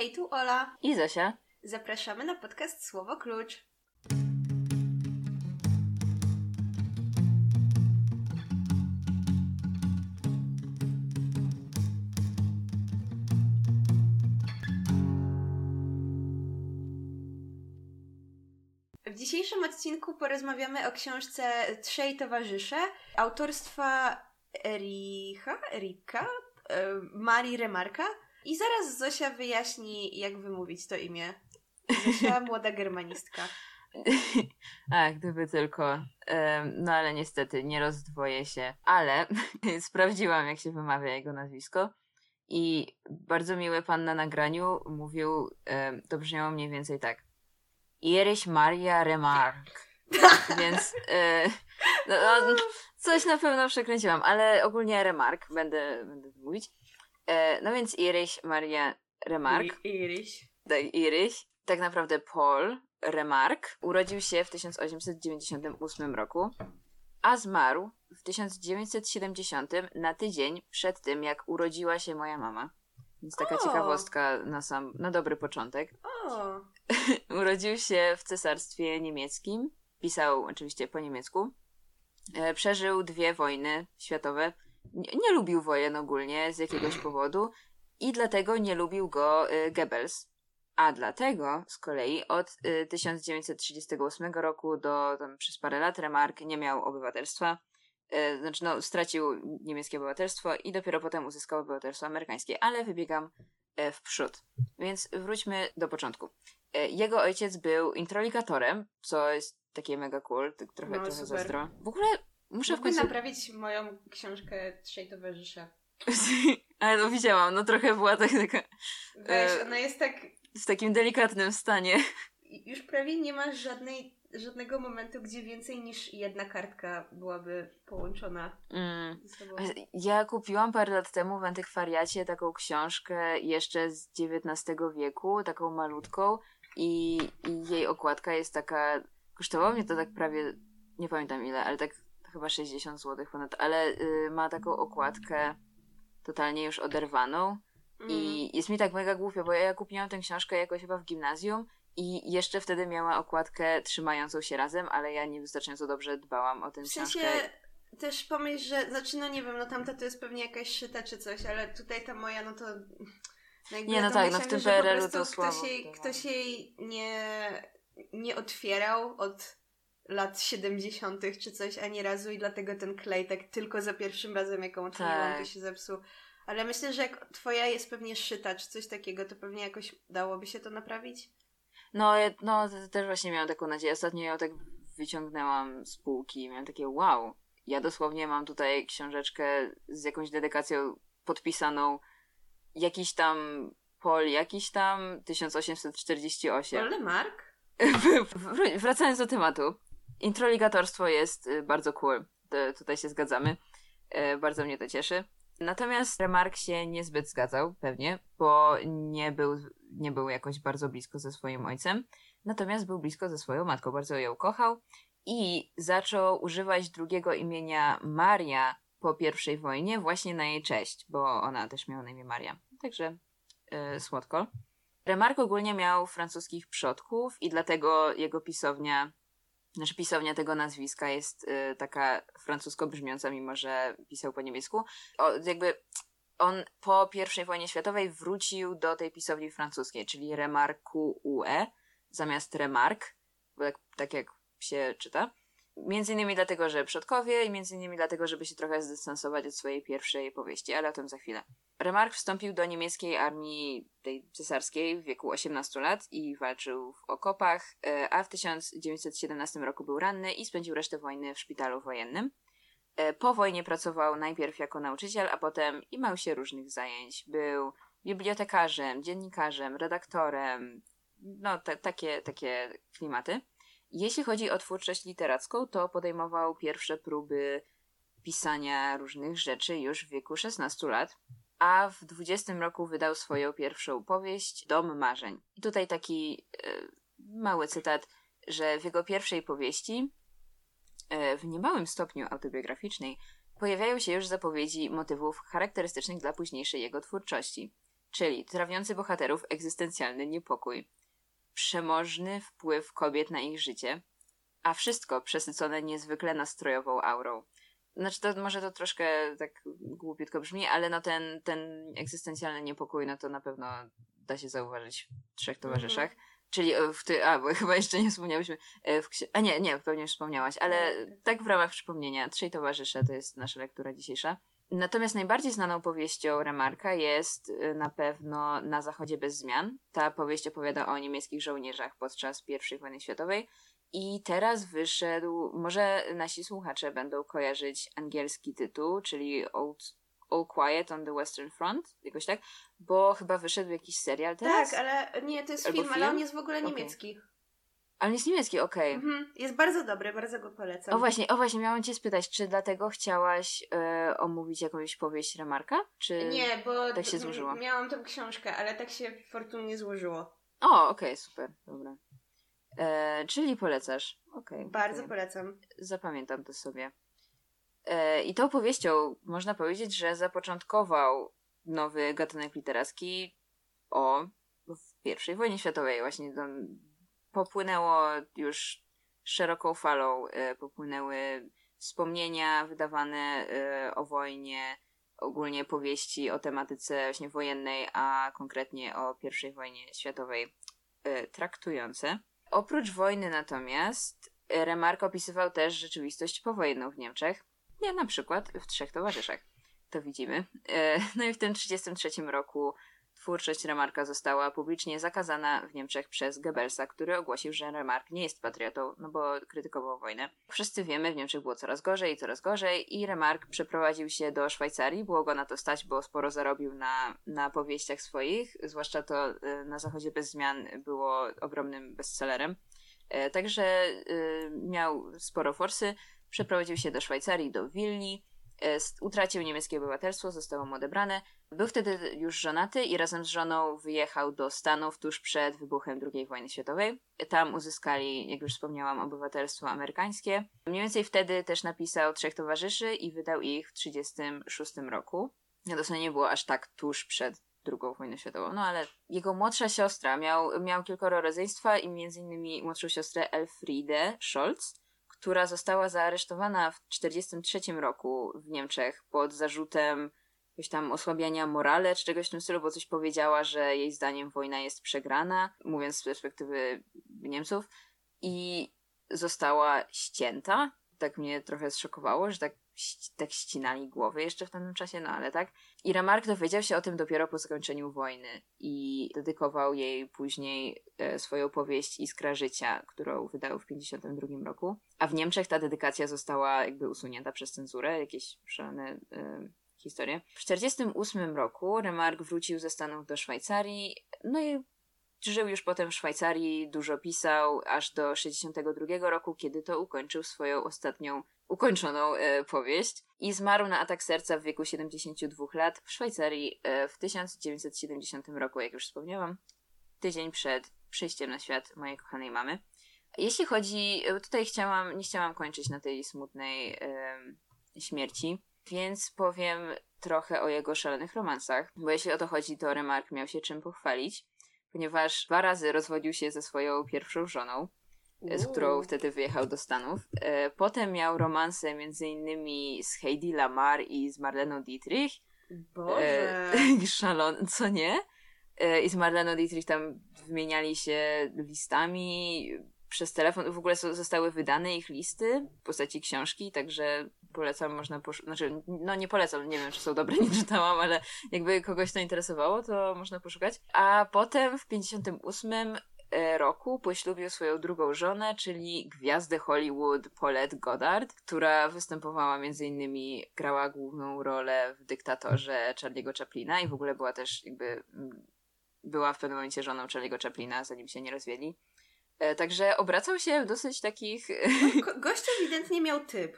Hej, tu Ola. I Zosia. Zapraszamy na podcast Słowo Klucz. W dzisiejszym odcinku porozmawiamy o książce Trzej Towarzysze autorstwa Ericha, Erika, e, Marii Remarka. I zaraz Zosia wyjaśni, jak wymówić to imię. Zosia, młoda germanistka. A, gdyby tylko. No ale niestety nie rozdwoję się. Ale sprawdziłam, jak się wymawia jego nazwisko. I bardzo miły pan na nagraniu mówił, to brzmiało mniej więcej tak. Iryś Maria Remark. Więc e, no, no, coś na pewno przekręciłam, ale ogólnie Remark będę, będę mówić. E, no więc Iryś Maria Remark. I- Iryś. Tak, Iryś, tak naprawdę Paul Remark, urodził się w 1898 roku, a zmarł w 1970 na tydzień przed tym, jak urodziła się moja mama. Więc taka O! ciekawostka na sam, na dobry początek. O, Urodził się w cesarstwie niemieckim, pisał oczywiście po niemiecku. E, Przeżył dwie wojny światowe. Nie, nie lubił wojen ogólnie z jakiegoś powodu i dlatego nie lubił go e, Goebbels. A dlatego z kolei od e, 1938 roku do tam, przez parę lat Remark nie miał obywatelstwa. E, Znaczy, no, stracił niemieckie obywatelstwo i dopiero potem uzyskał obywatelstwo amerykańskie, ale wybiegam e, w przód. Więc wróćmy do początku. E, Jego ojciec był introligatorem, co jest takie mega cool, tak trochę, No, trochę zazdro. W ogóle muszę w Mógłby końcu... naprawić moją książkę Trzej Towarzysze. Ale no widziałam, no trochę była tak, taka Weź, E, ona jest tak... w takim delikatnym stanie. Już prawie nie ma żadnej, żadnego momentu, gdzie więcej niż jedna kartka byłaby połączona Mm. ze sobą. Ja kupiłam parę lat temu w Antykwariacie taką książkę jeszcze z XIX wieku, taką malutką i, i jej okładka jest taka, kosztowało mnie to tak prawie, nie pamiętam ile, ale tak chyba 60 zł ponad, ale y, ma taką okładkę totalnie już oderwaną Mm. i jest mi tak mega głupio, bo ja kupiłam tę książkę jakoś chyba w gimnazjum i jeszcze wtedy miała okładkę trzymającą się razem, ale ja niewystarczająco dobrze dbałam o tę W książkę. sensie też pomyśl, że, znaczy no nie wiem, no tamta to jest pewnie jakaś szyta czy coś, ale tutaj ta moja, no to... No Nie, ja no to tak, no w tym PRL-u to słabo Ktoś jej, ktoś jej nie, nie otwierał od lat 70. czy coś ani razu i dlatego ten klej tak tylko za pierwszym razem, jaką to Tak. się zepsuł. Ale myślę, że jak twoja jest pewnie szyta czy coś takiego, to pewnie jakoś dałoby się to naprawić. No, ja- no to też właśnie miałam taką nadzieję. Ostatnio ją tak wyciągnęłam z półki i miałam takie wow. Ja dosłownie mam tutaj książeczkę z jakąś dedykacją podpisaną jakiś tam Pol, jakiś tam 1848. Ole Mark? Wracając do tematu. Introligatorstwo jest y, bardzo cool. To, tutaj się zgadzamy. E, Bardzo mnie to cieszy. Natomiast Remark się niezbyt zgadzał, pewnie, bo nie był, nie był jakoś bardzo blisko ze swoim ojcem. Natomiast był blisko ze swoją matką, bardzo ją kochał i zaczął używać drugiego imienia Maria po pierwszej wojnie właśnie na jej cześć, bo ona też miała na imię Maria. Także e, słodko. Remark ogólnie miał francuskich przodków i dlatego jego pisownia, znaczy pisownia tego nazwiska jest y, taka francusko brzmiąca, mimo że pisał po niemiecku. O, jakby on po pierwszej wojnie światowej wrócił do tej pisowni francuskiej, czyli Remarque zamiast Remark, bo tak, tak jak się czyta. Między innymi dlatego, że przodkowie i między innymi dlatego, żeby się trochę zdystansować od swojej pierwszej powieści, ale o tym za chwilę. Remark wstąpił do niemieckiej armii tej cesarskiej w wieku 18 lat i walczył w okopach, e, a w 1917 roku był ranny i spędził resztę wojny w szpitalu wojennym. E, Po wojnie pracował najpierw jako nauczyciel, a potem imał się różnych zajęć. Był bibliotekarzem, dziennikarzem, redaktorem, no te, takie, takie klimaty. Jeśli chodzi o twórczość literacką, to podejmował pierwsze próby pisania różnych rzeczy już w wieku 16 lat, a w 20 roku wydał swoją pierwszą powieść Dom Marzeń. I tutaj taki e, mały cytat, że w jego pierwszej powieści, e, w niemałym stopniu autobiograficznej, pojawiają się już zapowiedzi motywów charakterystycznych dla późniejszej jego twórczości. czyli trawiący bohaterów egzystencjalny niepokój, przemożny wpływ kobiet na ich życie, a wszystko przesycone niezwykle nastrojową aurą. Znaczy, to może to troszkę tak głupiutko brzmi, ale no ten, ten egzystencjalny niepokój, no to na pewno da się zauważyć w trzech mhm. towarzyszach. Czyli e, w ty, a, bo chyba jeszcze nie wspomniałyśmy, e, w a nie, nie, pewnie już wspomniałaś, ale tak w ramach przypomnienia, Trzej Towarzysze to jest nasza lektura dzisiejsza. Natomiast najbardziej znaną powieścią Remarka jest e, na pewno Na Zachodzie bez zmian. Ta powieść opowiada o niemieckich żołnierzach podczas I wojny światowej. I teraz wyszedł, może nasi słuchacze będą kojarzyć angielski tytuł, czyli Old All Quiet on the Western Front, jakoś tak, bo chyba wyszedł jakiś serial teraz. Tak, ale nie, to jest film, film, ale on jest w ogóle niemiecki. Okay. Ale jest niemiecki, okej. Okay. Mhm, jest bardzo dobry, bardzo go polecam. O właśnie, o właśnie, miałam cię spytać, czy dlatego chciałaś e, omówić jakąś powieść Remarka? Czy nie, bo tak się złożyło? miałam tę książkę, ale tak się fortunnie złożyło. O, okej, okay, super, dobra. E, czyli polecasz. Okay, bardzo polecam. Zapamiętam to sobie. E, I tą powieścią można powiedzieć, że zapoczątkował nowy gatunek literacki o w I wojnie światowej. Właśnie to popłynęło już szeroką falą, e, popłynęły wspomnienia wydawane e, o wojnie, ogólnie powieści o tematyce właśnie wojennej, a konkretnie o I wojnie światowej traktujące. Oprócz wojny natomiast Remark opisywał też rzeczywistość powojenną w Niemczech, ja na przykład w Trzech Towarzyszach. To widzimy. E, no i w tym 1933 roku twórczość Remarka została publicznie zakazana w Niemczech przez Goebbelsa, który ogłosił, że Remark nie jest patriotą, no bo krytykował wojnę. Wszyscy wiemy, w Niemczech było coraz gorzej i coraz gorzej i Remark przeprowadził się do Szwajcarii. Było go na to stać, bo sporo zarobił na, na powieściach swoich, zwłaszcza to e, na Zachodzie bez zmian było ogromnym bestsellerem. E, także miał sporo forsy Przeprowadził się do Szwajcarii, do Wilni, e, utracił niemieckie obywatelstwo, zostało mu odebrane. Był wtedy już żonaty i razem z żoną wyjechał do Stanów tuż przed wybuchem II wojny światowej. Tam uzyskali, jak już wspomniałam, obywatelstwo amerykańskie. Mniej więcej wtedy też napisał Trzech Towarzyszy i wydał ich w 1936 roku. No to nie było aż tak tuż przed II wojną światową, no ale jego młodsza siostra miał, miał kilkoro rodzeństwa i między innymi młodszą siostrę Elfriede Scholz, która została zaaresztowana w 1943 roku w Niemczech pod zarzutem jakiegoś tam osłabiania morale czy czegoś w tym stylu, bo coś powiedziała, że jej zdaniem wojna jest przegrana, mówiąc z perspektywy Niemców i została ścięta. Tak mnie trochę zszokowało, że tak tak ścinali głowy jeszcze w tamtym czasie, no ale tak. I Remark dowiedział się o tym dopiero po zakończeniu wojny i dedykował jej później e, swoją powieść Iskra Życia, którą wydał w 1952 roku. A w Niemczech ta dedykacja została jakby usunięta przez cenzurę, jakieś szalone e, historie. W 1948 roku Remark wrócił ze Stanów do Szwajcarii, no i Żył już potem w Szwajcarii, dużo pisał, aż do 62 roku, kiedy to ukończył swoją ostatnią ukończoną e, powieść i zmarł na atak serca w wieku 72 lat w Szwajcarii e, w 1970 roku, jak już wspomniałam, tydzień przed przyjściem na świat mojej kochanej mamy. Jeśli chodzi, e, tutaj chciałam, nie chciałam kończyć na tej smutnej e, śmierci, więc powiem trochę o jego szalonych romansach, bo jeśli o to chodzi, to Remark miał się czym pochwalić, ponieważ dwa razy rozwodził się ze swoją pierwszą żoną, z którą wtedy wyjechał do Stanów. E, potem miał romanse między innymi z Heidi Lamar i z Marleną Dietrich. Boże. E, szalon, co nie? E, I z Marleną Dietrich tam wymieniali się listami przez telefon. W ogóle zostały wydane ich listy w postaci książki, także polecam, można poszukać. Znaczy, no nie polecam, nie wiem, czy są dobre, nie czytałam, ale jakby kogoś to interesowało, to można poszukać. A potem w 58 E, roku poślubił swoją drugą żonę, czyli gwiazdę Hollywood Paulette Goddard, która występowała między innymi, grała główną rolę w Dyktatorze Charlie'ego Chaplina i w ogóle była też jakby, mm, była w pewnym momencie żoną Charlie'ego Chaplina, zanim się nie rozwiedli. E, także obracał się w dosyć takich... No, go gość ewidentnie miał typ.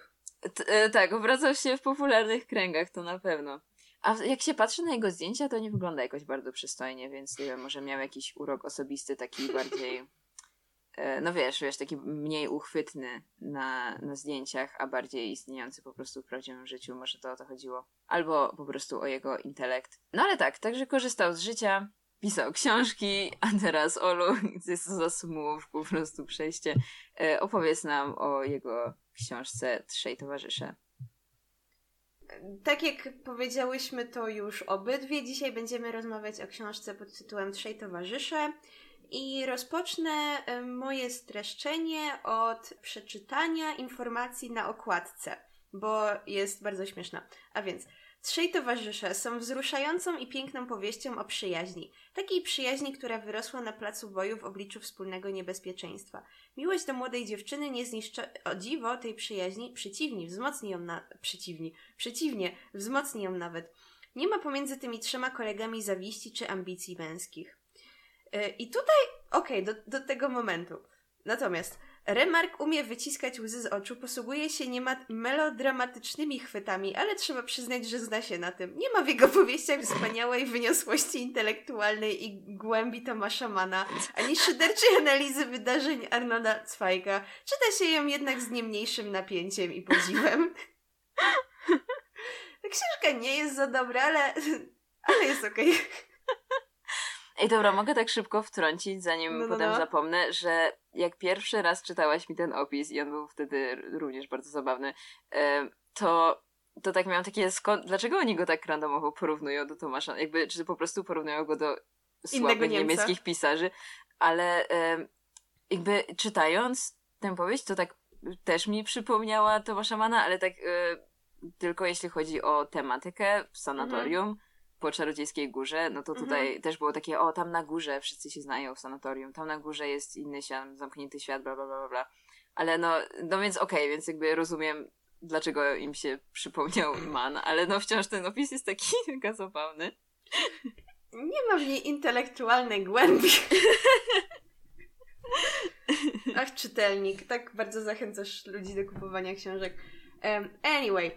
T e, tak, obracał się w popularnych kręgach, to na pewno. A jak się patrzy na jego zdjęcia, to nie wygląda jakoś bardzo przystojnie, więc nie wiem, może miał jakiś urok osobisty taki bardziej e, no wiesz, wiesz, taki mniej uchwytny na, na zdjęciach, a bardziej istniejący po prostu w prawdziwym życiu, może to o to chodziło. Albo po prostu o jego intelekt. No ale tak, także korzystał z życia, pisał książki, a teraz Olu, jest to za smów, po prostu przejście, e, opowiedz nam o jego książce Trzej Towarzysze. Tak jak powiedziałyśmy to już obydwie, dzisiaj będziemy rozmawiać o książce pod tytułem Trzej Towarzysze i rozpocznę e, moje streszczenie od przeczytania informacji na okładce, bo jest bardzo śmieszna. A więc Trzej towarzysze są wzruszającą i piękną powieścią o przyjaźni. Takiej przyjaźni, która wyrosła na placu boju w obliczu wspólnego niebezpieczeństwa. Miłość do młodej dziewczyny nie zniszczy... O dziwo tej przyjaźni przeciwni, wzmocni ją na... Przeciwni. Przeciwnie, wzmocni ją nawet. Nie ma pomiędzy tymi trzema kolegami zawiści czy ambicji męskich. Yy, I tutaj, okej, okay, do, do tego momentu. Natomiast Remark umie wyciskać łzy z oczu, posługuje się niemal melodramatycznymi chwytami, ale trzeba przyznać, że zna się na tym. Nie ma w jego powieściach wspaniałej wyniosłości intelektualnej i głębi Tomasza Mana, ani szyderczej analizy wydarzeń Arnolda Zweiga. Czyta się ją jednak z nie mniejszym napięciem i podziwem. Ta książka nie jest za dobra, ale, ale jest okej. Okay. Ej, dobra, mogę tak szybko wtrącić, zanim no, no, potem no. zapomnę, że jak pierwszy raz czytałaś mi ten opis i on był wtedy również bardzo zabawny, to to tak miałam takie, skąd, dlaczego oni go tak randomowo porównują do Tomasza? Jakby, czy po prostu porównują go do słabych niemieckich pisarzy, ale jakby czytając tę powieść, to tak też mi przypomniała Tomasza Mana, ale tak e, tylko jeśli chodzi o tematykę w sanatorium, mhm po Czarodziejskiej Górze, no to tutaj mhm. też było takie, o tam na górze wszyscy się znają w sanatorium, tam na górze jest inny świat, zamknięty świat, bla bla bla bla. Ale no, no więc okej, okay, więc jakby rozumiem, dlaczego im się przypomniał Man, ale no wciąż ten opis jest taki mega zabawny. Nie ma w niej intelektualnej głębi. Ach, czytelnik, tak bardzo zachęcasz ludzi do kupowania książek. Um, anyway,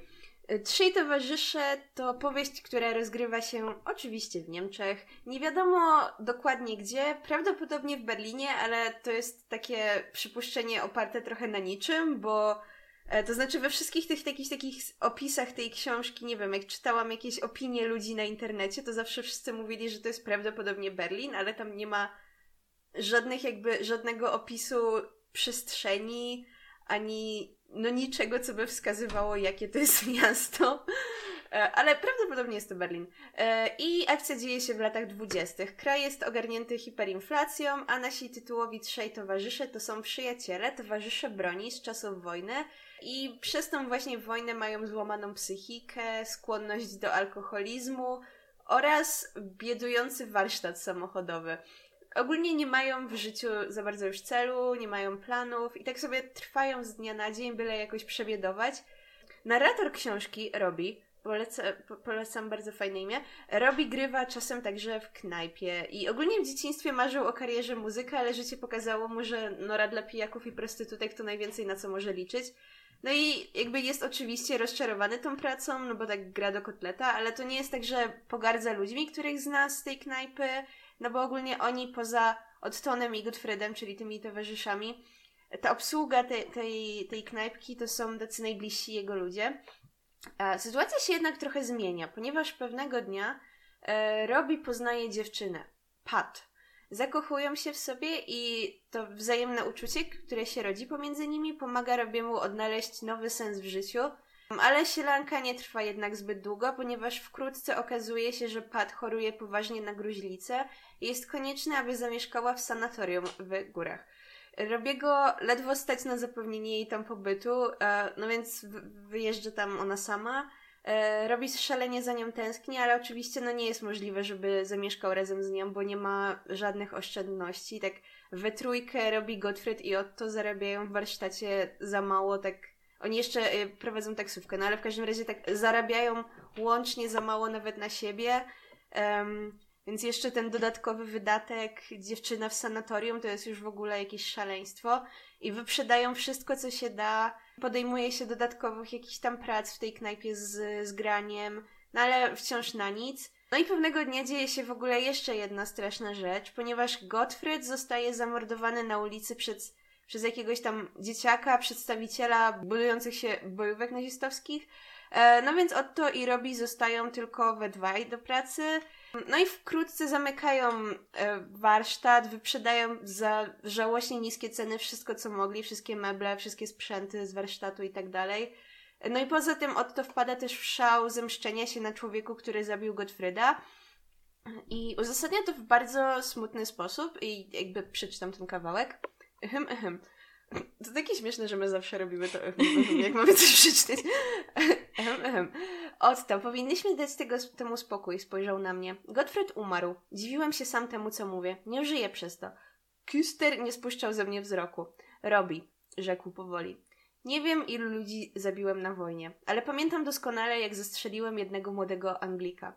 Trzej towarzysze to powieść, która rozgrywa się oczywiście w Niemczech. Nie wiadomo dokładnie gdzie, prawdopodobnie w Berlinie, ale to jest takie przypuszczenie oparte trochę na niczym, bo e, to znaczy we wszystkich tych takich, takich opisach tej książki, nie wiem, jak czytałam jakieś opinie ludzi na internecie, to zawsze wszyscy mówili, że to jest prawdopodobnie Berlin, ale tam nie ma żadnych jakby, żadnego opisu przestrzeni, ani no niczego, co by wskazywało, jakie to jest miasto. E, ale prawdopodobnie jest to Berlin. E, I akcja dzieje się w latach dwudziestych. Kraj jest ogarnięty hiperinflacją, a nasi tytułowi trzej towarzysze to są przyjaciele, towarzysze broni z czasów wojny i przez tą właśnie wojnę mają złamaną psychikę, skłonność do alkoholizmu oraz biedujący warsztat samochodowy ogólnie nie mają w życiu za bardzo już celu, nie mają planów i tak sobie trwają z dnia na dzień, byle jakoś przebiedować. Narrator książki robi, poleca, po, polecam bardzo fajne imię, robi grywa czasem także w knajpie i ogólnie w dzieciństwie marzył o karierze muzyka, ale życie pokazało mu, że Nora dla pijaków i prostytutek to najwięcej na co może liczyć. No i jakby jest oczywiście rozczarowany tą pracą, no bo tak gra do kotleta, ale to nie jest tak, że pogardza ludźmi, których zna z tej knajpy, no bo ogólnie oni poza Odtonem i Gottfriedem, czyli tymi towarzyszami, ta obsługa te, tej, tej knajpki to są tacy najbliżsi jego ludzie. sytuacja się jednak trochę zmienia, ponieważ pewnego dnia e, Robi poznaje dziewczynę, Pat. Zakochują się w sobie i to wzajemne uczucie, które się rodzi pomiędzy nimi, pomaga Robiemu odnaleźć nowy sens w życiu – ale sielanka nie trwa jednak zbyt długo, ponieważ wkrótce okazuje się, że Pat choruje poważnie na gruźlicę i jest konieczne, aby zamieszkała w sanatorium w górach. Robiego ledwo stać na zapewnienie jej tam pobytu, e, no więc wyjeżdża tam ona sama. E, robi szalenie za nią tęskni, ale oczywiście no nie jest możliwe, żeby zamieszkał razem z nią, bo nie ma żadnych oszczędności. Tak we trójkę robi Gottfried i Otto zarabiają w warsztacie za mało, tak oni jeszcze y, prowadzą taksówkę, no ale w każdym razie tak zarabiają łącznie za mało nawet na siebie. Um, więc jeszcze ten dodatkowy wydatek, dziewczyna w sanatorium, to jest już w ogóle jakieś szaleństwo. I wyprzedają wszystko, co się da. Podejmuje się dodatkowych jakichś tam prac w tej knajpie z, z graniem, no ale wciąż na nic. No i pewnego dnia dzieje się w ogóle jeszcze jedna straszna rzecz, ponieważ Gottfried zostaje zamordowany na ulicy przez, przez jakiegoś tam dzieciaka, przedstawiciela budujących się bojówek nazistowskich. E, no więc Otto i Robi zostają tylko we dwaj do pracy. No i wkrótce zamykają e, warsztat, wyprzedają za żałośnie niskie ceny wszystko, co mogli, wszystkie meble, wszystkie sprzęty z warsztatu i tak dalej. No i poza tym Otto wpada też w szał zemszczenia się na człowieku, który zabił Gottfrieda. I uzasadnia to w bardzo smutny sposób i jakby przeczytam ten kawałek. Ehem, ehem. To takie śmieszne, że my zawsze robimy to, jak mamy coś przeczytać. Ehem, ehem. Otto, powinnyśmy dać tego, temu spokój, spojrzał na mnie. Gottfried umarł. Dziwiłem się sam temu, co mówię. Nie żyje przez to. Küster nie spuszczał ze mnie wzroku. Robi, rzekł powoli. Nie wiem, ilu ludzi zabiłem na wojnie, ale pamiętam doskonale, jak zastrzeliłem jednego młodego Anglika.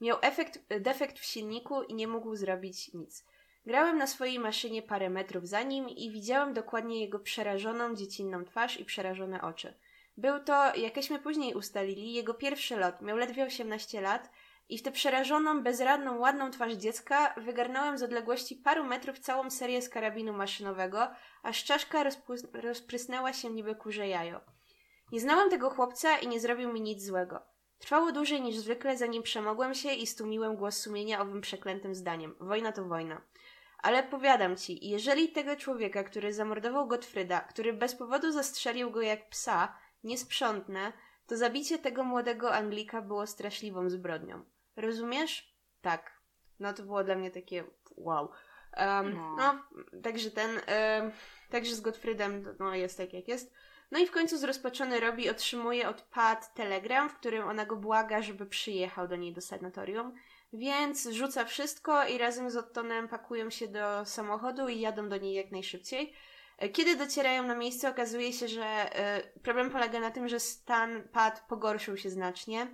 Miał efekt, defekt w silniku i nie mógł zrobić nic. Grałem na swojej maszynie parę metrów za nim i widziałem dokładnie jego przerażoną, dziecinną twarz i przerażone oczy. Był to, jakeśmy później ustalili, jego pierwszy lot. Miał ledwie 18 lat i w tę przerażoną, bezradną, ładną twarz dziecka wygarnąłem z odległości paru metrów całą serię z karabinu maszynowego, aż czaszka rozprysnęła się niby kurze jajo. Nie znałem tego chłopca i nie zrobił mi nic złego. Trwało dłużej niż zwykle, zanim przemogłem się i stłumiłem głos sumienia owym przeklętym zdaniem. Wojna to wojna. Ale powiadam ci, jeżeli tego człowieka, który zamordował Gottfrieda, który bez powodu zastrzelił go jak psa, nie sprzątnę, to zabicie tego młodego Anglika było straszliwą zbrodnią. Rozumiesz? Tak. No to było dla mnie takie wow. Um, no. no. także ten, um, także z Gottfriedem no, jest tak jak jest. No i w końcu zrozpaczony Robi otrzymuje od Pat telegram, w którym ona go błaga, żeby przyjechał do niej do sanatorium. Więc rzuca wszystko i razem z Ottonem pakują się do samochodu i jadą do niej jak najszybciej. E, kiedy docierają na miejsce, okazuje się, że y, problem polega na tym, że stan Pat pogorszył się znacznie.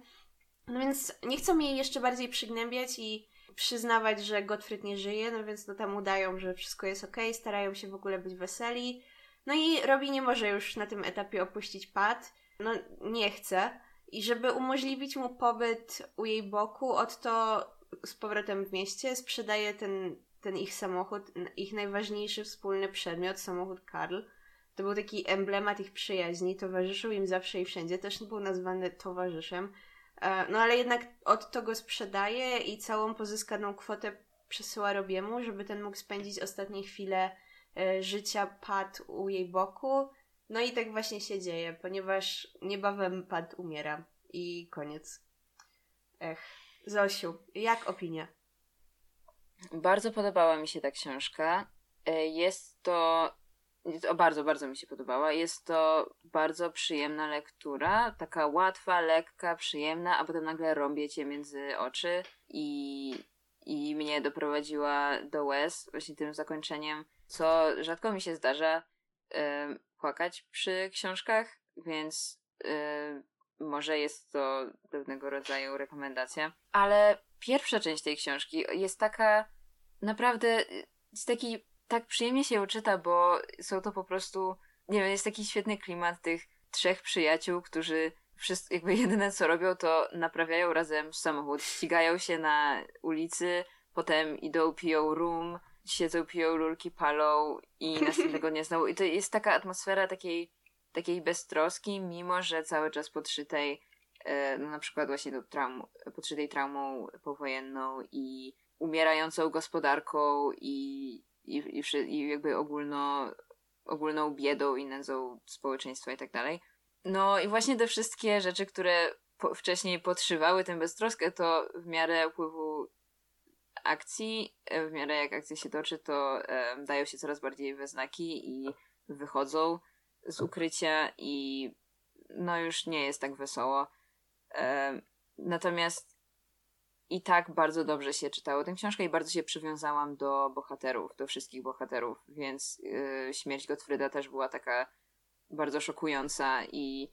No więc nie chcą jej jeszcze bardziej przygnębiać i przyznawać, że Gottfried nie żyje, no więc no tam udają, że wszystko jest ok, starają się w ogóle być weseli. No i Robi nie może już na tym etapie opuścić Pat. No nie chce. I żeby umożliwić mu pobyt u jej boku, Otto z powrotem w mieście sprzedaje ten, ten ich samochód, ich najważniejszy wspólny przedmiot, samochód Karl. To był taki emblemat ich przyjaźni, towarzyszył im zawsze i wszędzie, też był nazwany towarzyszem. E, no ale jednak Otto go sprzedaje i całą pozyskaną kwotę przesyła Robiemu, żeby ten mógł spędzić ostatnie chwile e, życia Pat u jej boku. No i tak właśnie się dzieje, ponieważ niebawem Pat umiera i koniec. Ech. Zosiu, jak opinia? Bardzo podobała mi się ta książka. E, jest to o, bardzo, bardzo mi się podobała. Jest to bardzo przyjemna lektura, taka łatwa, lekka, przyjemna, a potem nagle rąbie cię między oczy i, i mnie doprowadziła do łez właśnie tym zakończeniem, co rzadko mi się zdarza płakać przy książkach, więc może jest to pewnego rodzaju rekomendacja. Ale pierwsza część tej książki jest taka naprawdę, jest taki tak przyjemnie się ją czyta, bo są to po prostu, nie wiem, jest taki świetny klimat tych trzech przyjaciół, którzy wszystko, jakby jedyne co robią, to naprawiają razem samochód, ścigają się na ulicy, potem idą, piją rum, siedzą, piją lulki, palą i następnego dnia znowu. I to jest taka atmosfera takiej, takiej beztroski, mimo że cały czas podszytej, e, no na przykład właśnie tą traum, podszytej traumą powojenną i umierającą gospodarką i i, i, i jakby ogólno, ogólną biedą i nędzą społeczeństwa i tak dalej. No i właśnie te wszystkie rzeczy, które po, wcześniej podszywały tę beztroskę, to w miarę upływu akcji, e, w miarę jak akcja się toczy, to e, dają się coraz bardziej we znaki i wychodzą z ukrycia i no już nie jest tak wesoło. E, natomiast i tak bardzo dobrze się czytało tę książkę i bardzo się przywiązałam do bohaterów, do wszystkich bohaterów, więc yy, śmierć Gottfrieda też była taka bardzo szokująca i,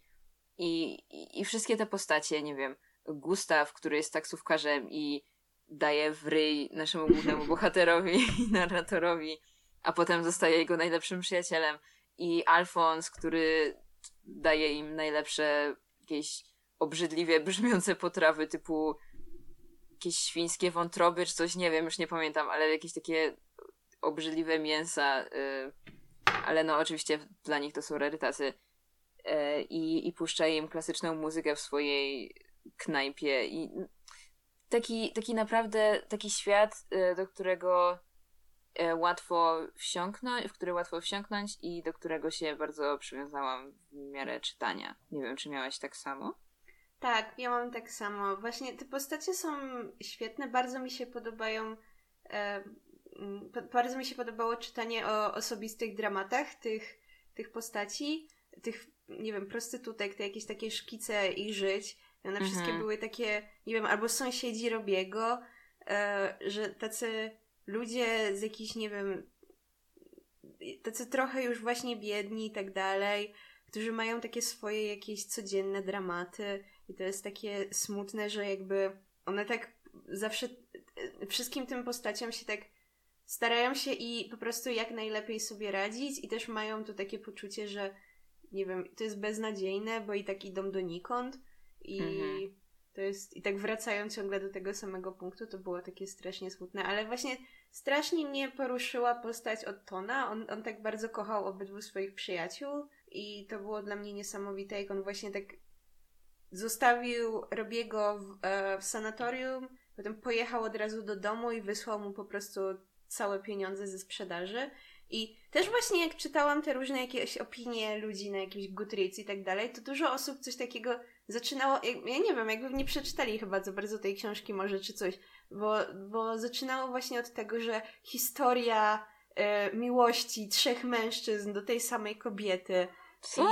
i, i wszystkie te postacie, nie wiem, Gustaw, który jest taksówkarzem i daje w ryj naszemu głównemu bohaterowi i narratorowi, a potem zostaje jego najlepszym przyjacielem i Alfons, który daje im najlepsze jakieś obrzydliwie brzmiące potrawy typu jakieś świńskie wątroby czy coś, nie wiem, już nie pamiętam, ale jakieś takie obrzydliwe mięsa, y, ale no oczywiście dla nich to są rarytasy. Y, I, I puszcza im klasyczną muzykę w swojej knajpie i taki, taki naprawdę taki świat, y, do którego łatwo wsiąknąć, w który łatwo wsiąknąć i do którego się bardzo przywiązałam w miarę czytania. Nie wiem, czy miałaś tak samo? Tak, ja mam tak samo. Właśnie te postacie są świetne, bardzo mi się podobają. E, bardzo mi się podobało czytanie o osobistych dramatach tych, tych postaci, tych, nie wiem, prostytutek, te jakieś takie szkice ich żyć. One mhm. wszystkie były takie, nie wiem, albo sąsiedzi Robiego, e, że tacy ludzie z jakichś, nie wiem, tacy trochę już właśnie biedni i tak dalej, którzy mają takie swoje jakieś codzienne dramaty i to jest takie smutne, że jakby one tak zawsze wszystkim tym postaciom się tak starają się i po prostu jak najlepiej sobie radzić i też mają to takie poczucie, że nie wiem, to jest beznadziejne, bo i tak idą donikąd i mhm. to jest, i tak wracają ciągle do tego samego punktu, to było takie strasznie smutne, ale właśnie strasznie mnie poruszyła postać od Tona, on, on tak bardzo kochał obydwu swoich przyjaciół i to było dla mnie niesamowite, jak on właśnie tak zostawił Robiego w, e, w sanatorium, potem pojechał od razu do domu i wysłał mu po prostu całe pieniądze ze sprzedaży. I też właśnie jak czytałam te różne jakieś opinie ludzi na jakimś Goodreads i tak dalej, to dużo osób coś takiego zaczynało, ja nie wiem, jakby nie przeczytali chyba za bardzo tej książki może czy coś, bo, bo zaczynało właśnie od tego, że historia e, miłości trzech mężczyzn do tej samej kobiety. Co? I,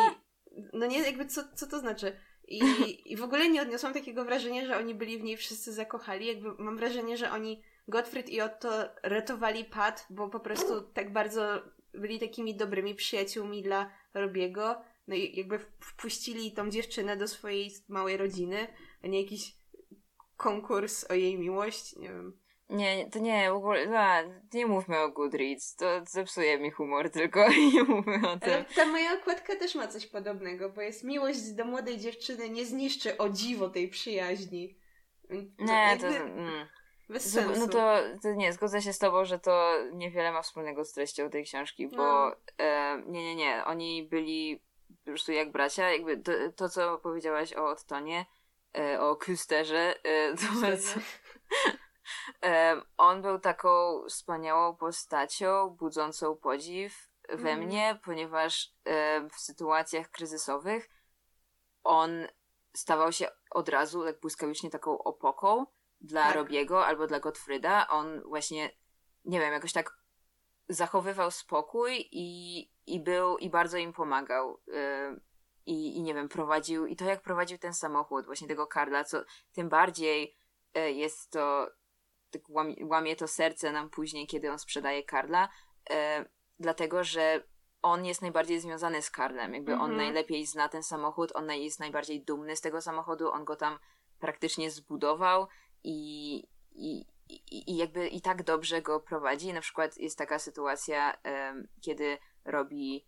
no nie, jakby co, co to znaczy? I, I w ogóle nie odniosłam takiego wrażenia, że oni byli w niej wszyscy zakochali. Jakby mam wrażenie, że oni, Gottfried i Otto, ratowali Pat, bo po prostu tak bardzo byli takimi dobrymi przyjaciółmi dla Robiego. No i jakby wpuścili tą dziewczynę do swojej małej rodziny, a nie jakiś konkurs o jej miłość, nie wiem. Nie, to nie, w ogóle, a, nie mówmy o Goodreads, to zepsuje mi humor tylko nie mówmy o tym. Ale ta moja okładka też ma coś podobnego, bo jest miłość do młodej dziewczyny nie zniszczy o dziwo tej przyjaźni. nie, to... Mm. Bez sensu. No to, to nie, zgodzę się z tobą, że to niewiele ma wspólnego z treścią tej książki, bo no. e, nie, nie, nie, oni byli po prostu jak bracia, jakby to, to co powiedziałaś o Ottonie, e, o Kusterze, e, to bardzo... On był taką wspaniałą postacią, budzącą podziw we mm. mnie, ponieważ w sytuacjach kryzysowych on stawał się od razu tak błyskawicznie taką opoką dla tak. Robiego albo dla Gottfrieda. On właśnie, nie wiem, jakoś tak zachowywał spokój i, i był, i bardzo im pomagał. I, I nie wiem, prowadził, i to jak prowadził ten samochód, właśnie tego Karla, co tym bardziej e, jest to tak łamie, łamie to serce nam później, kiedy on sprzedaje Karla, e, dlatego że on jest najbardziej związany z Karlem. Jakby on mhm. najlepiej zna ten samochód, on jest najbardziej dumny z tego samochodu, on go tam praktycznie zbudował i, i, i jakby i tak dobrze go prowadzi. Na przykład jest taka sytuacja, kiedy robi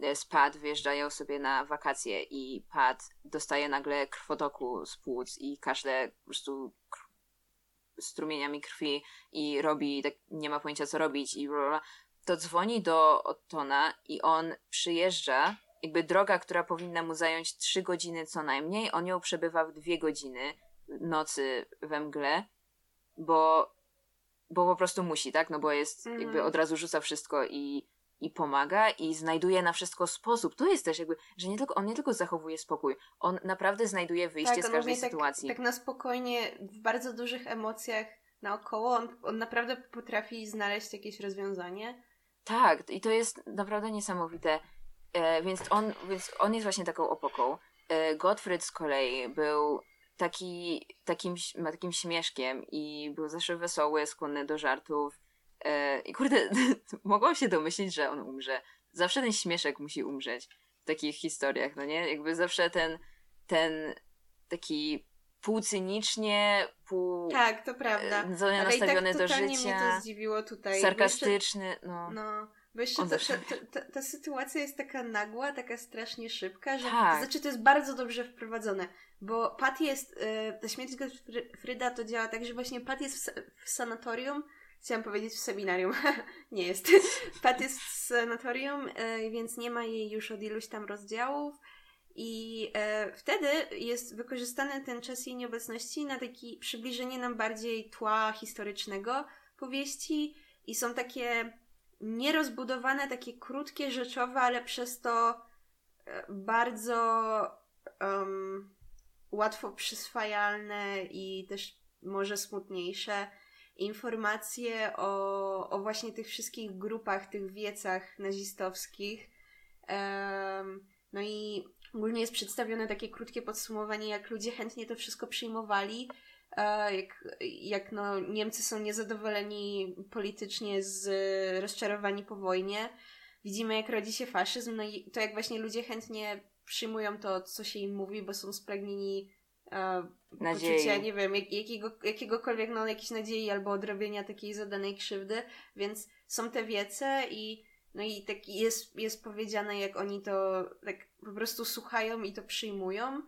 e, z Pat wyjeżdżają sobie na wakacje i Pat dostaje nagle krwotoku z płuc i kaszle po prostu strumieniami krwi i robi, tak nie ma pojęcia co robić i bla, to dzwoni do Ottona i on przyjeżdża, jakby droga, która powinna mu zająć 3 godziny co najmniej, on ją przebywa w 2 godziny nocy we mgle, bo, bo po prostu musi, tak? No bo jest, jakby mhm. od razu rzuca wszystko i i pomaga i znajduje na wszystko sposób. To jest też jakby, że nie tylko, on nie tylko zachowuje spokój, on naprawdę znajduje wyjście tak, z każdej tak- sytuacji. Tak, tak na spokojnie, w bardzo dużych emocjach naokoło, on, on naprawdę potrafi znaleźć jakieś rozwiązanie. Tak, i to jest naprawdę niesamowite. E, więc, on, więc on jest właśnie taką opoką. E, Gottfried z kolei był taki, takim, takim śmieszkiem i był zawsze wesoły, skłonny do żartów I kurde, mogłam się domyślić, że on umrze. Zawsze ten śmieszek musi umrzeć w takich historiach, no nie? Jakby zawsze ten, ten taki półcynicznie, pół... Tak, to prawda. E, nastawiony tak do życia. mnie to zdziwiło tutaj. Sarkastyczny, no. no. Bo jeszcze ta, ta, ta, ta, sytuacja jest taka nagła, taka strasznie szybka, że Tak. to znaczy to jest bardzo dobrze wprowadzone, bo Pat jest, y, ta śmierć Gottfrieda to działa tak, że właśnie Pat jest w, w sanatorium, chciałam powiedzieć w seminarium, nie jest. Pat jest w sanatorium, y, więc nie ma jej już od iluś tam rozdziałów. I e, wtedy jest wykorzystany ten czas jej nieobecności na takie przybliżenie nam bardziej tła historycznego powieści. I są takie nierozbudowane, takie krótkie, rzeczowe, ale przez to e, bardzo em, łatwo przyswajalne i też może smutniejsze informacje o, o właśnie tych wszystkich grupach, tych wiecach nazistowskich. No i ogólnie jest przedstawione takie krótkie podsumowanie, jak ludzie chętnie to wszystko przyjmowali, e, jak, jak no, Niemcy są niezadowoleni politycznie z rozczarowani po wojnie. Widzimy, jak rodzi się faszyzm, no i to jak właśnie ludzie chętnie przyjmują to, co się im mówi, bo są spragnieni Nadziei. poczucia, nie wiem, jak, jakiego, jakiegokolwiek, no, jakiejś nadziei albo odrobienia takiej zadanej krzywdy, więc są te wiece i no i tak jest, jest powiedziane, jak oni to tak po prostu słuchają i to przyjmują.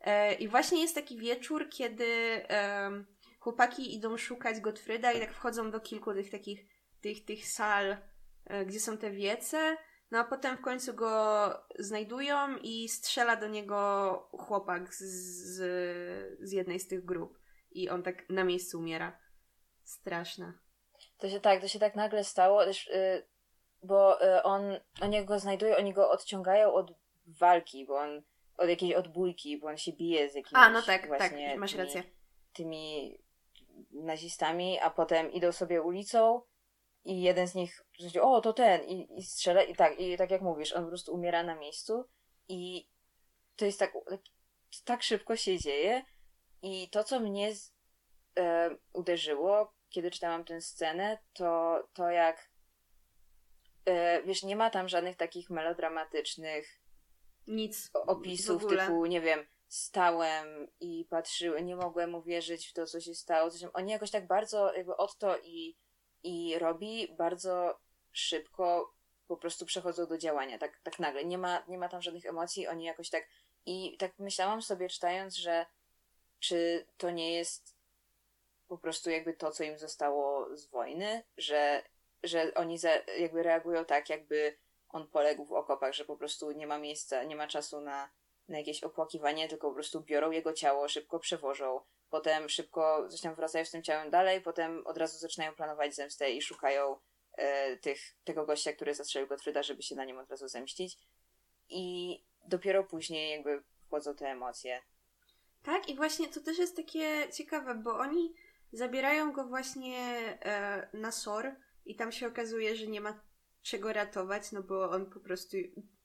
E, I właśnie jest taki wieczór, kiedy em, chłopaki idą szukać Gottfrieda i tak wchodzą do kilku tych takich tych, tych sal, e, gdzie są te wiece. No a potem w końcu go znajdują i strzela do niego chłopak z, z, z jednej z tych grup. I on tak na miejscu umiera. Straszne. To się tak, to się tak nagle stało, też, y, bo y, on, oni go znajdują, oni go odciągają od walki, bo on, od jakiejś odbójki, bo on się bije z jakimiś A, no tak, tak, właśnie masz tymi, rację. tymi nazistami, a potem idą sobie ulicą i jeden z nich, o to ten, i, i strzela, i tak, i tak jak mówisz, on po prostu umiera na miejscu i to jest tak, tak szybko się dzieje i to, co mnie z, e, uderzyło, kiedy czytałam tę scenę, to to jak e, wiesz, nie ma tam żadnych takich melodramatycznych Nic. opisów typu, nie wiem, stałem i patrzyłem, nie mogłem uwierzyć w to, co się stało. Coś. Oni jakoś tak bardzo jakby od to i, i robi bardzo szybko po prostu przechodzą do działania, tak, tak nagle. Nie ma, nie ma tam żadnych emocji, oni jakoś tak i tak myślałam sobie czytając, że czy to nie jest po prostu jakby to, co im zostało z wojny, że, że oni za, jakby reagują tak, jakby on poległ w okopach, że po prostu nie ma miejsca, nie ma czasu na, na jakieś opłakiwanie, tylko po prostu biorą jego ciało, szybko przewożą, potem szybko coś tam wracają z tym ciałem dalej, potem od razu zaczynają planować zemstę i szukają e, tych, tego gościa, który zastrzelił Gottfrieda, żeby się na nim od razu zemścić. I dopiero później jakby wchodzą te emocje. Tak, i właśnie to też jest takie ciekawe, bo oni zabierają go właśnie e, na SOR i tam się okazuje, że nie ma czego ratować, no bo on po prostu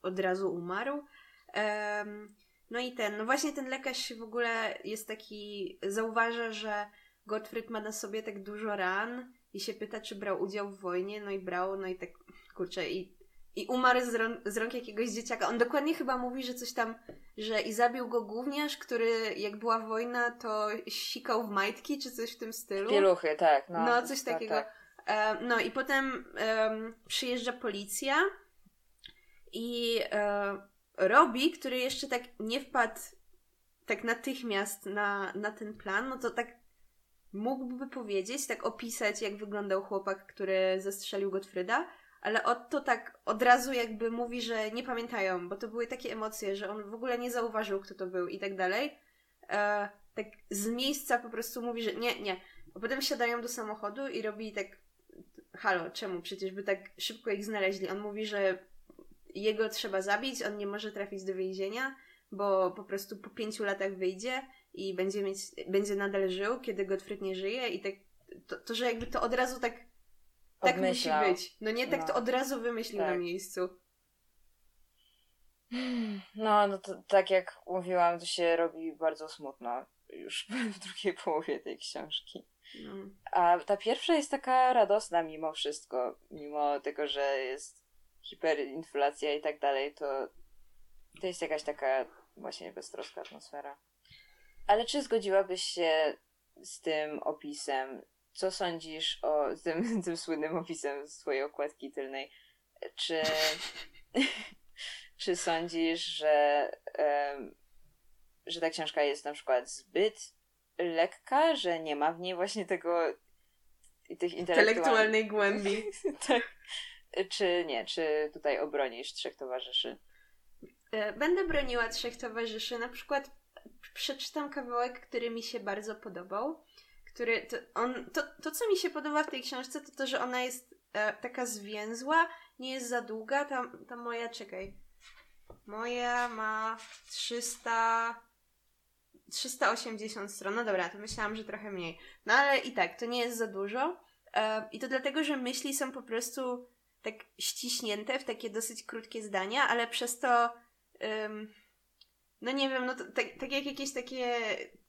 od razu umarł. Em, no i ten, no właśnie ten lekarz w ogóle jest taki, zauważa, że Gottfried ma na sobie tak dużo ran i się pyta, czy brał udział w wojnie, no i brał, no i tak, kurczę, i, i umarł z, rąk, z rąk jakiegoś dzieciaka. On dokładnie chyba mówi, że coś tam, że i zabił go gówniarz, który jak była wojna, to sikał w majtki, czy coś w tym stylu. Pieluchy, tak. No, No, coś tak, takiego. tak. E, no i potem em, przyjeżdża policja i e, Robi, który jeszcze tak nie wpadł tak natychmiast na, na ten plan, no to tak mógłby powiedzieć, tak opisać, jak wyglądał chłopak, który zastrzelił Gottfrieda, ale Otto tak od razu jakby mówi, że nie pamiętają, bo to były takie emocje, że on w ogóle nie zauważył, kto to był i tak dalej. E, tak z miejsca po prostu mówi, że nie, nie. A potem siadają do samochodu i robi tak halo, czemu? Przecież by tak szybko ich znaleźli. On mówi, że jego trzeba zabić, on nie może trafić do więzienia, bo po prostu po pięciu latach wyjdzie i będzie mieć, będzie nadal żył, kiedy Gottfried nie żyje i tak, to, to że jakby to od razu tak tak musi być. No nie, tak No. to od razu wymyślił Tak. na miejscu. No, no to, tak jak mówiłam, to się robi bardzo smutno już w drugiej połowie tej książki. No. A ta pierwsza jest taka radosna mimo wszystko, mimo tego, że jest hiperinflacja i tak dalej, to to jest jakaś taka właśnie beztroska atmosfera. Ale czy zgodziłabyś się z tym opisem? Co sądzisz o z tym, tym słynnym opisem z twojej okładki tylnej? Czy, czy sądzisz, że, że ta książka jest na przykład zbyt lekka, że nie ma w niej właśnie tego tych intelektualnej głębi. tak. Czy nie? Czy tutaj obronisz trzech towarzyszy? E, będę broniła trzech towarzyszy. Na przykład przeczytam kawałek, który mi się bardzo podobał. Który to, on, to, to, co mi się podoba w tej książce, to to, że ona jest e, taka zwięzła, nie jest za długa. Ta, ta moja, czekaj. Moja ma 300. 380 stron. No dobra, to myślałam, że trochę mniej. No ale i tak, to nie jest za dużo. E, I to dlatego, że myśli są po prostu tak ściśnięte w takie dosyć krótkie zdania, ale przez to. Um, no nie wiem, no to, tak, tak jak jakieś takie.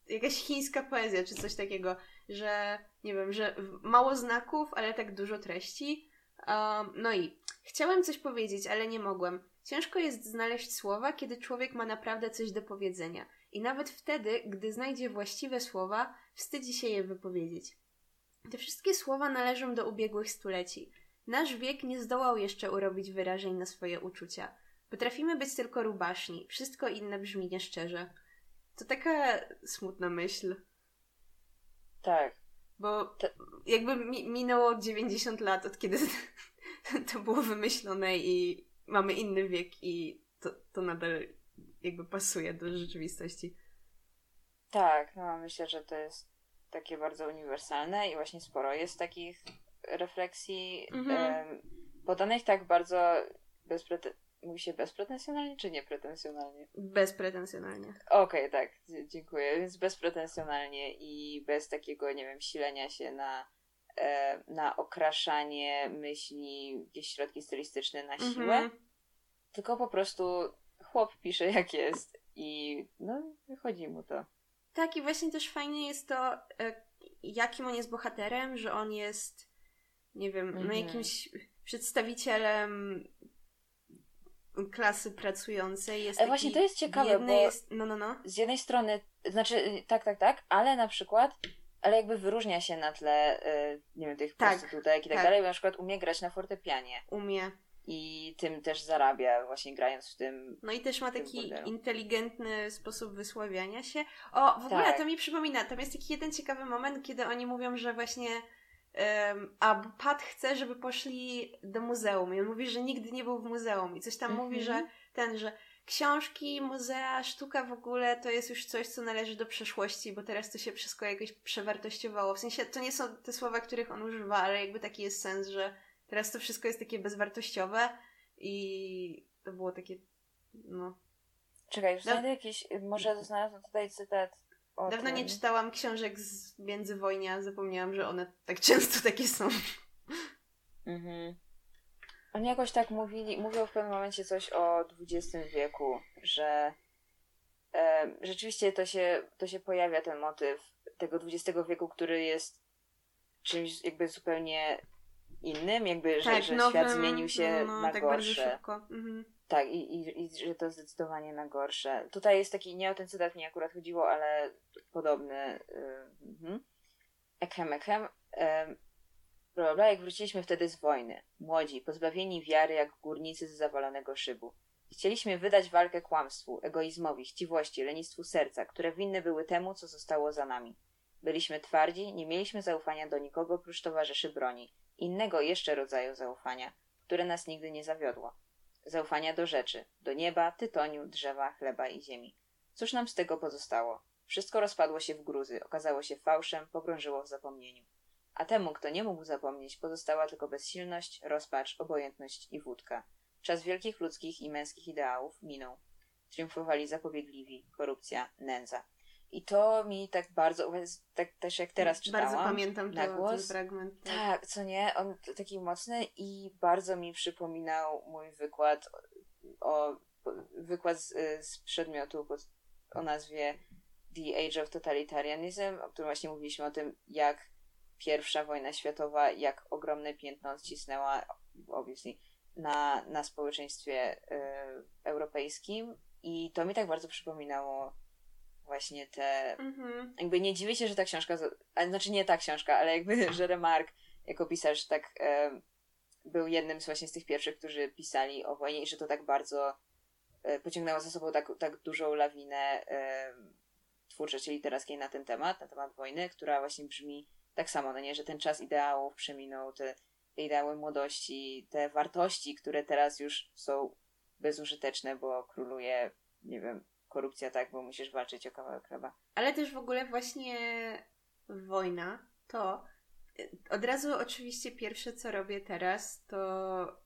jakaś chińska poezja, czy coś takiego, że nie wiem, że mało znaków, ale tak dużo treści. Um, no i chciałem coś powiedzieć, ale nie mogłem. Ciężko jest znaleźć słowa, kiedy człowiek ma naprawdę coś do powiedzenia. I nawet wtedy, gdy znajdzie właściwe słowa, wstydzi się je wypowiedzieć. Te wszystkie słowa należą do ubiegłych stuleci. Nasz wiek nie zdołał jeszcze urobić wyrażeń na swoje uczucia. Potrafimy być tylko rubaszni, wszystko inne brzmi nieszczerze. To taka smutna myśl. Tak. Bo jakby mi minęło 90 lat od kiedy to było wymyślone i mamy inny wiek i to, to nadal jakby pasuje do rzeczywistości. Tak, no myślę, że to jest takie bardzo uniwersalne i właśnie sporo jest takich refleksji mhm. podanych tak bardzo bezprete... Mówi się bezpretensjonalnie czy niepretensjonalnie? Bezpretensjonalnie. Okej, okay, tak, dziękuję. Więc bezpretensjonalnie i bez takiego, nie wiem, silenia się na, na okraszanie myśli, jakieś środki stylistyczne na siłę. Mhm. Tylko po prostu chłop pisze jak jest i no, wychodzi mu to. Tak, i właśnie też fajnie jest to, e, jakim on jest bohaterem, że on jest, nie wiem, no mhm. jakimś przedstawicielem klasy pracującej. Jest e, właśnie to jest ciekawe, bo jest, no, no, no. z jednej strony, znaczy y, tak, tak, tak, ale na przykład ale jakby wyróżnia się na tle, y, nie wiem, tych tak, prostytutek i tak, tak dalej, bo na przykład umie grać na fortepianie. Umie i tym też zarabia, właśnie grając w tym. No i też ma taki inteligentny sposób wysławiania się. O, w ogóle tak. to mi przypomina, tam jest taki jeden ciekawy moment, kiedy oni mówią, że właśnie um, a Pat chce, żeby poszli do muzeum. I on mówi, że nigdy nie był w muzeum. I coś tam mówi, że mhm. ten, że książki, muzea, sztuka w ogóle to jest już coś, co należy do przeszłości, bo teraz to się wszystko jakoś przewartościowało. W sensie to nie są te słowa, których on używa, ale jakby taki jest sens, że Teraz to wszystko jest takie bezwartościowe i to było takie, no... Czekaj, już znajdę jakiś, może znalazłam tutaj cytat Dawno tym. nie czytałam książek z międzywojnia, zapomniałam, że one tak często takie są. Mhm. Oni jakoś tak mówili, mówią w pewnym momencie coś o XX wieku, że e, rzeczywiście to się, to się pojawia ten motyw tego XX wieku, który jest czymś jakby zupełnie innym, jakby, że, tak, że nowym, świat zmienił się no, na tak gorsze. Mhm. Tak, i, i, i że to zdecydowanie na gorsze. Tutaj jest taki, nie o ten cytat mi akurat chodziło, ale podobny. Ekem, ekem. Yy, jak wróciliśmy wtedy z wojny, młodzi, pozbawieni wiary jak górnicy z zawalonego szybu. Chcieliśmy wydać walkę kłamstwu, egoizmowi, chciwości, lenistwu serca, które winne były temu, co zostało za nami. Byliśmy twardzi, nie mieliśmy zaufania do nikogo prócz towarzyszy broni innego jeszcze rodzaju zaufania, które nas nigdy nie zawiodło. Zaufania do rzeczy, do nieba, tytoniu, drzewa, chleba i ziemi. Cóż nam z tego pozostało? Wszystko rozpadło się w gruzy, okazało się fałszem, pogrążyło w zapomnieniu. A temu, kto nie mógł zapomnieć, pozostała tylko bezsilność, rozpacz, obojętność i wódka. Czas wielkich ludzkich i męskich ideałów minął. Triumfowali zapobiegliwi, korupcja, nędza. I to mi tak bardzo, tak też jak teraz czytałam. Bardzo pamiętam na to, głos, ten fragment. Tak. tak, co nie? On taki mocny i bardzo mi przypominał mój wykład o, wykład z, z przedmiotu o nazwie The Age of Totalitarianism, o którym właśnie mówiliśmy o tym, jak pierwsza wojna światowa, jak ogromne piętno odcisnęła obviously, na, na społeczeństwie y, europejskim i to mi tak bardzo przypominało właśnie te. Mhm. Jakby nie dziwię się, że ta książka. Ale znaczy nie ta książka, ale jakby, że Remark jako pisarz tak e, był jednym z właśnie z tych pierwszych, którzy pisali o wojnie i że to tak bardzo e, pociągnęło za sobą tak, tak dużą lawinę e, twórczości literackiej na ten temat, na temat wojny, która właśnie brzmi tak samo, no nie, że ten czas ideałów przeminął, te, te ideały młodości, te wartości, które teraz już są bezużyteczne, bo króluje, nie wiem, korupcja tak, bo musisz walczyć o kawałek chleba. Ale też w ogóle właśnie wojna to y, od razu oczywiście pierwsze co robię teraz to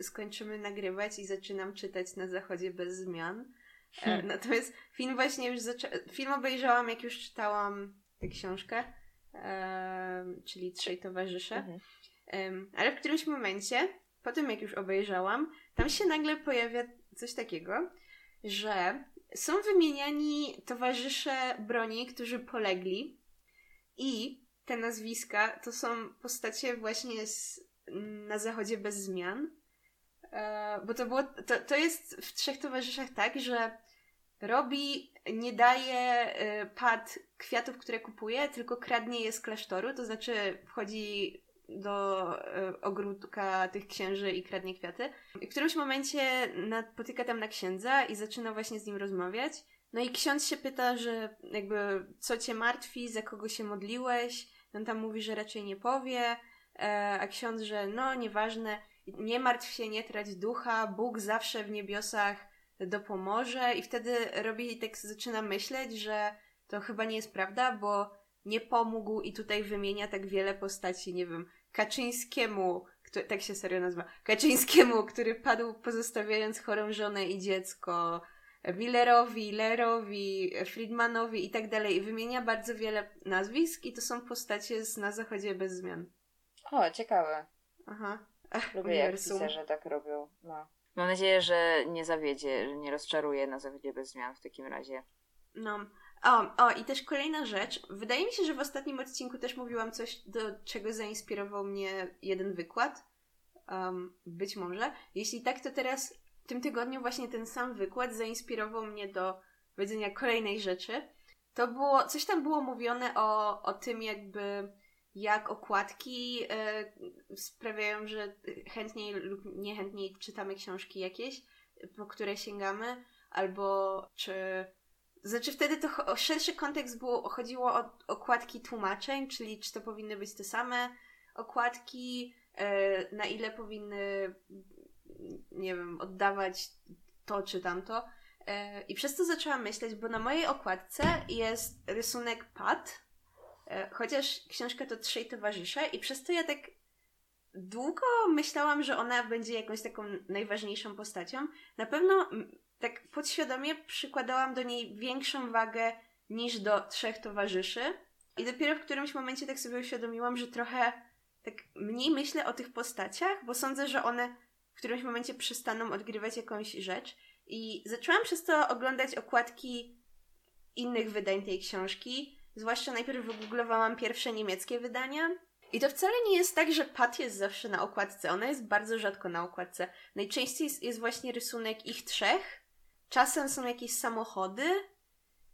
skończymy nagrywać i zaczynam czytać na zachodzie bez zmian. E, Hmm. Natomiast film właśnie już zaczę- film obejrzałam jak już czytałam tę książkę, czyli Trzej Towarzysze. Mhm. Ale w którymś momencie, po tym jak już obejrzałam, tam się nagle pojawia coś takiego, że są wymieniani towarzysze broni, którzy polegli i te nazwiska to są postacie właśnie z, na zachodzie bez zmian. E, bo to było, to, to jest w Trzech Towarzyszach tak, że Robi nie daje e, pad kwiatów, które kupuje, tylko kradnie je z klasztoru, to znaczy wchodzi do e, ogródka tych księży i kradnie kwiaty. I w którymś momencie napotyka tam na księdza i zaczyna właśnie z nim rozmawiać. No i ksiądz się pyta, że jakby co cię martwi, za kogo się modliłeś. On tam mówi, że raczej nie powie, e, a ksiądz, że no nieważne, nie martw się, nie trać ducha, Bóg zawsze w niebiosach dopomoże i wtedy robi tak zaczyna myśleć, że to chyba nie jest prawda, bo nie pomógł i tutaj wymienia tak wiele postaci, nie wiem, Kaczyńskiemu, który, tak się serio nazywa, Kaczyńskiemu, który padł pozostawiając chorą żonę i dziecko, Millerowi, Lerowi, Friedmanowi i tak dalej. I wymienia bardzo wiele nazwisk i to są postacie z Na Zachodzie bez zmian. O, ciekawe. Aha. Ach, Lubię jak uniwersum. pisarze tak robią. No. Mam nadzieję, że nie zawiedzie, że nie rozczaruje na zawiedzie bez zmian w takim razie. No. O, o, i też kolejna rzecz. Wydaje mi się, że w ostatnim odcinku też mówiłam coś, do czego zainspirował mnie jeden wykład. Um, być może. Jeśli tak, to teraz w tym tygodniu właśnie ten sam wykład zainspirował mnie do powiedzenia kolejnej rzeczy. To było, coś tam było mówione o, o tym jakby jak okładki e, sprawiają, że chętniej lub niechętniej czytamy książki jakieś, po które sięgamy, albo czy znaczy wtedy to cho- szerszy kontekst było, chodziło o okładki tłumaczeń, czyli czy to powinny być te same okładki, e, na ile powinny, nie wiem, oddawać to czy tamto. E, I przez to zaczęłam myśleć, bo na mojej okładce jest rysunek Pat, e, chociaż książka to Trzej Towarzysze i przez to ja tak długo myślałam, że ona będzie jakąś taką najważniejszą postacią. Na pewno tak podświadomie przykładałam do niej większą wagę niż do trzech towarzyszy. I dopiero w którymś momencie tak sobie uświadomiłam, że trochę tak mniej myślę o tych postaciach, bo sądzę, że one w którymś momencie przestaną odgrywać jakąś rzecz. I zaczęłam przez to oglądać okładki innych wydań tej książki. Zwłaszcza najpierw wygooglowałam pierwsze niemieckie wydania. I to wcale nie jest tak, że Pat jest zawsze na okładce. Ona jest bardzo rzadko na okładce. Najczęściej jest, jest właśnie rysunek ich trzech. Czasem są jakieś samochody.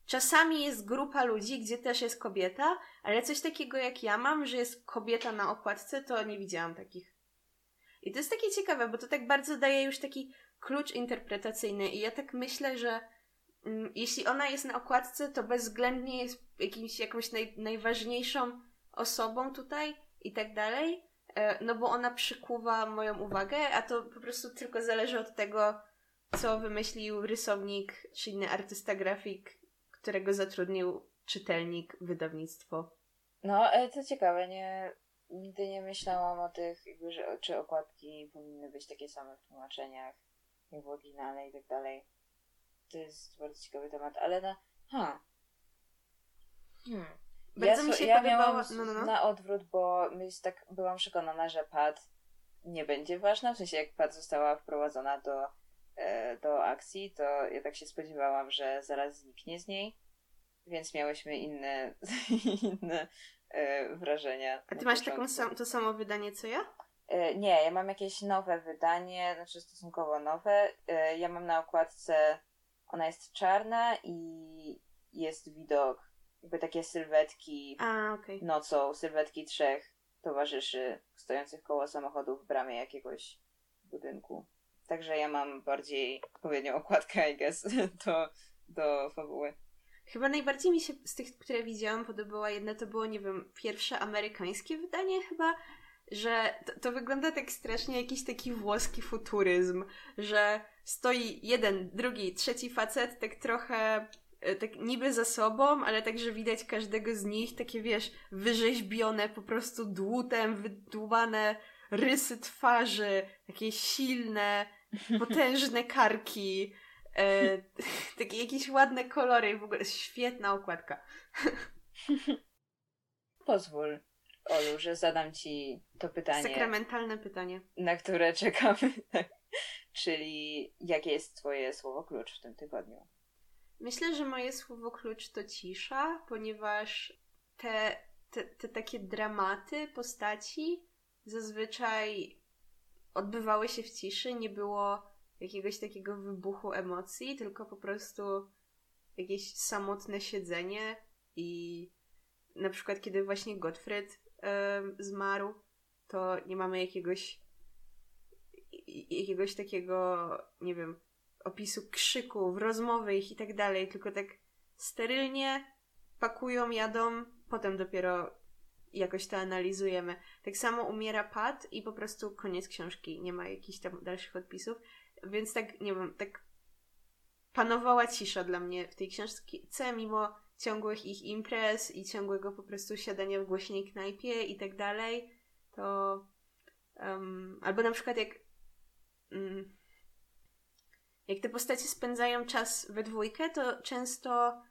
Czasami jest grupa ludzi, gdzie też jest kobieta, ale coś takiego jak ja mam, że jest kobieta na okładce, to nie widziałam takich. I to jest takie ciekawe, bo to tak bardzo daje już taki klucz interpretacyjny. I ja tak myślę, że mm, jeśli ona jest na okładce, to bezwzględnie jest jakimś, jakąś naj, najważniejszą osobą tutaj i tak dalej. E, No bo ona przykuwa moją uwagę, a to po prostu tylko zależy od tego, co wymyślił rysownik czy inny artysta grafik, którego zatrudnił czytelnik, wydawnictwo. No, ale to ciekawe, nie, nigdy nie myślałam o tych, jakby, że, czy okładki powinny być takie same w tłumaczeniach, jak w oryginale i tak dalej. To jest bardzo ciekawy temat, ale na... Ha. Hmm. Bardzo ja, mi się ja podobało- miałam no, no, no. na odwrót, bo myśl, tak byłam przekonana, że pad nie będzie ważna, w sensie jak pad została wprowadzona do, e, do akcji, to ja tak się spodziewałam, że zaraz zniknie z niej, więc miałyśmy inne, inne e, wrażenia. A ty masz taką sam, to samo wydanie co ja? E, Nie, ja mam jakieś nowe wydanie, znaczy stosunkowo nowe. E, Ja mam na okładce, ona jest czarna i jest widok, jakby takie sylwetki A, okej. nocą, sylwetki trzech towarzyszy stojących koło samochodu w bramie jakiegoś budynku. Także ja mam bardziej odpowiednią okładkę, I guess, do, do fabuły. Chyba najbardziej mi się z tych, które widziałam, podobała jedna, to było, nie wiem, pierwsze amerykańskie wydanie chyba, że to, to, wygląda tak strasznie jakiś taki włoski futuryzm, że stoi jeden, drugi, trzeci facet, tak trochę e, tak niby za sobą, ale także widać każdego z nich, takie wiesz, wyrzeźbione po prostu dłutem, wydłubane rysy twarzy, takie silne, potężne karki, e, takie jakieś ładne kolory, w ogóle świetna okładka. Pozwól, Olu, że zadam ci to pytanie. Sakramentalne pytanie. Na które czekamy. Czyli jakie jest twoje słowo klucz w tym tygodniu? Myślę, że moje słowo klucz to cisza, ponieważ te, te, te takie dramaty postaci zazwyczaj odbywały się w ciszy, nie było jakiegoś takiego wybuchu emocji, tylko po prostu jakieś samotne siedzenie i na przykład kiedy właśnie Gottfried zmarł, to nie mamy jakiegoś jakiegoś takiego, nie wiem, opisu krzyków, rozmowy ich i tak dalej, tylko tak sterylnie pakują, jadą, potem dopiero jakoś to analizujemy. Tak samo umiera Pat i po prostu koniec książki, nie ma jakichś tam dalszych odpisów, więc tak, nie wiem, tak panowała cisza dla mnie w tej książce, mimo ciągłych ich imprez i ciągłego po prostu siadania w głośnej knajpie i tak dalej, to um, albo na przykład jak um, jak te postacie spędzają czas we dwójkę, to często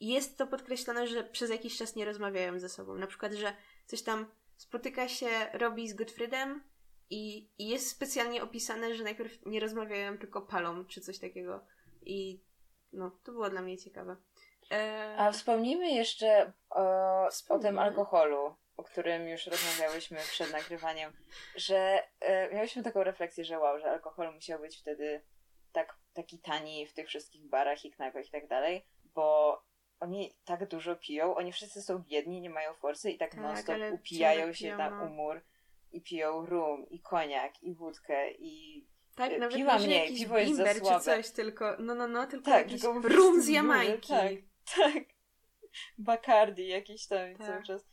jest to podkreślone, że przez jakiś czas nie rozmawiają ze sobą. Na przykład, że coś tam spotyka się, robi z Gottfriedem i, i jest specjalnie opisane, że najpierw nie rozmawiają, tylko palą, czy coś takiego. I no, to było dla mnie ciekawe. E... A wspomnijmy jeszcze o, o tym alkoholu, o którym już rozmawiałyśmy przed nagrywaniem, że e, miałyśmy taką refleksję, że wow, że alkohol musiał być wtedy tak, taki tani w tych wszystkich barach i knajpach i tak dalej, bo oni tak dużo piją, oni wszyscy są biedni, nie mają forsy i tak, tak non-stop upijają się na no. umór i piją rum, i koniak, i wódkę, i tak, nawet piwa mniej, piwo jest za słabe. czy coś, tylko, no, no, no, tylko tak, jakiś tylko rum z Jamajki. Tak, tak. Bacardi jakiś tam tak. cały czas.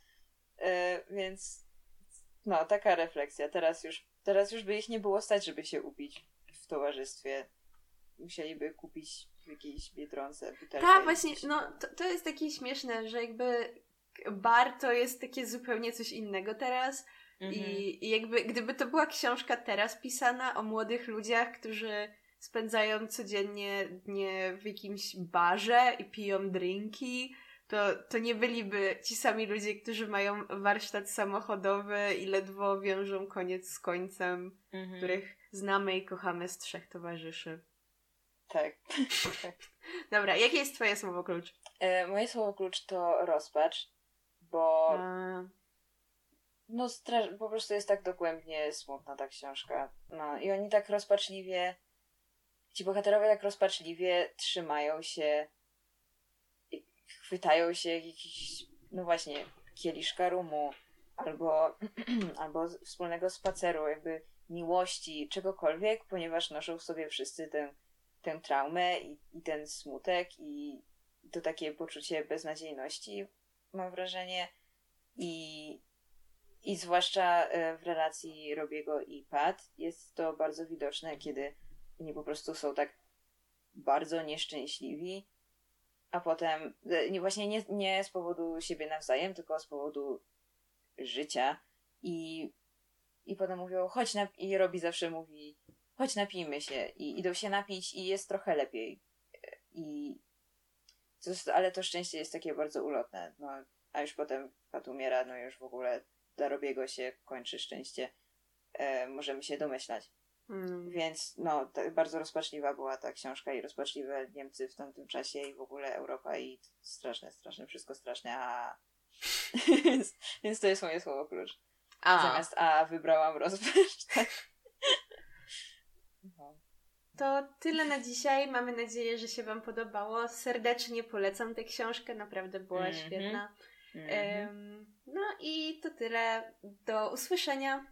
E, więc no, taka refleksja. Teraz już, teraz już by ich nie było stać, żeby się upić w towarzystwie. Musieliby kupić w jakiejś biedronce butelkę. Tak, właśnie, no to, to jest takie śmieszne, że jakby bar to jest takie zupełnie coś innego teraz. Mhm. I, I jakby gdyby to była książka teraz pisana o młodych ludziach, którzy spędzają codziennie dnie w jakimś barze i piją drinki, to, to nie byliby ci sami ludzie, którzy mają warsztat samochodowy i ledwo wiążą koniec z końcem, mhm. których znamy i kochamy z trzech towarzyszy. Tak. Dobra, jakie jest twoje słowo klucz? E, moje słowo klucz to rozpacz, bo A... no straż- po prostu jest tak dogłębnie smutna ta książka. No i oni tak rozpaczliwie ci bohaterowie tak rozpaczliwie trzymają się chwytają się jakiś no właśnie, kieliszka rumu albo, albo wspólnego spaceru, jakby miłości, czegokolwiek, ponieważ noszą w sobie wszyscy ten tę traumę i, i ten smutek i to takie poczucie beznadziejności, mam wrażenie. I, i zwłaszcza e, w relacji Robiego i Pat jest to bardzo widoczne, kiedy oni po prostu są tak bardzo nieszczęśliwi, a potem e, nie, właśnie nie, nie z powodu siebie nawzajem, tylko z powodu życia i, i potem mówią, chodź na... i Robi zawsze mówi, chodź napijmy się i idą się napić i jest trochę lepiej. I ale to szczęście jest takie bardzo ulotne. No, a już potem Pat umiera, no już w ogóle dla Robiego się kończy szczęście. E, możemy się domyślać. Mm. Więc no, tak bardzo rozpaczliwa była ta książka i rozpaczliwe Niemcy w tamtym czasie i w ogóle Europa i straszne, straszne, wszystko straszne, a więc, więc to jest moje słowo klucz. A. Zamiast A wybrałam rozpacz. Tak. To tyle na dzisiaj. Mamy nadzieję, że się Wam podobało. Serdecznie polecam tę książkę, naprawdę była mm -hmm. świetna. Mhm. Em, no i to tyle. Do usłyszenia.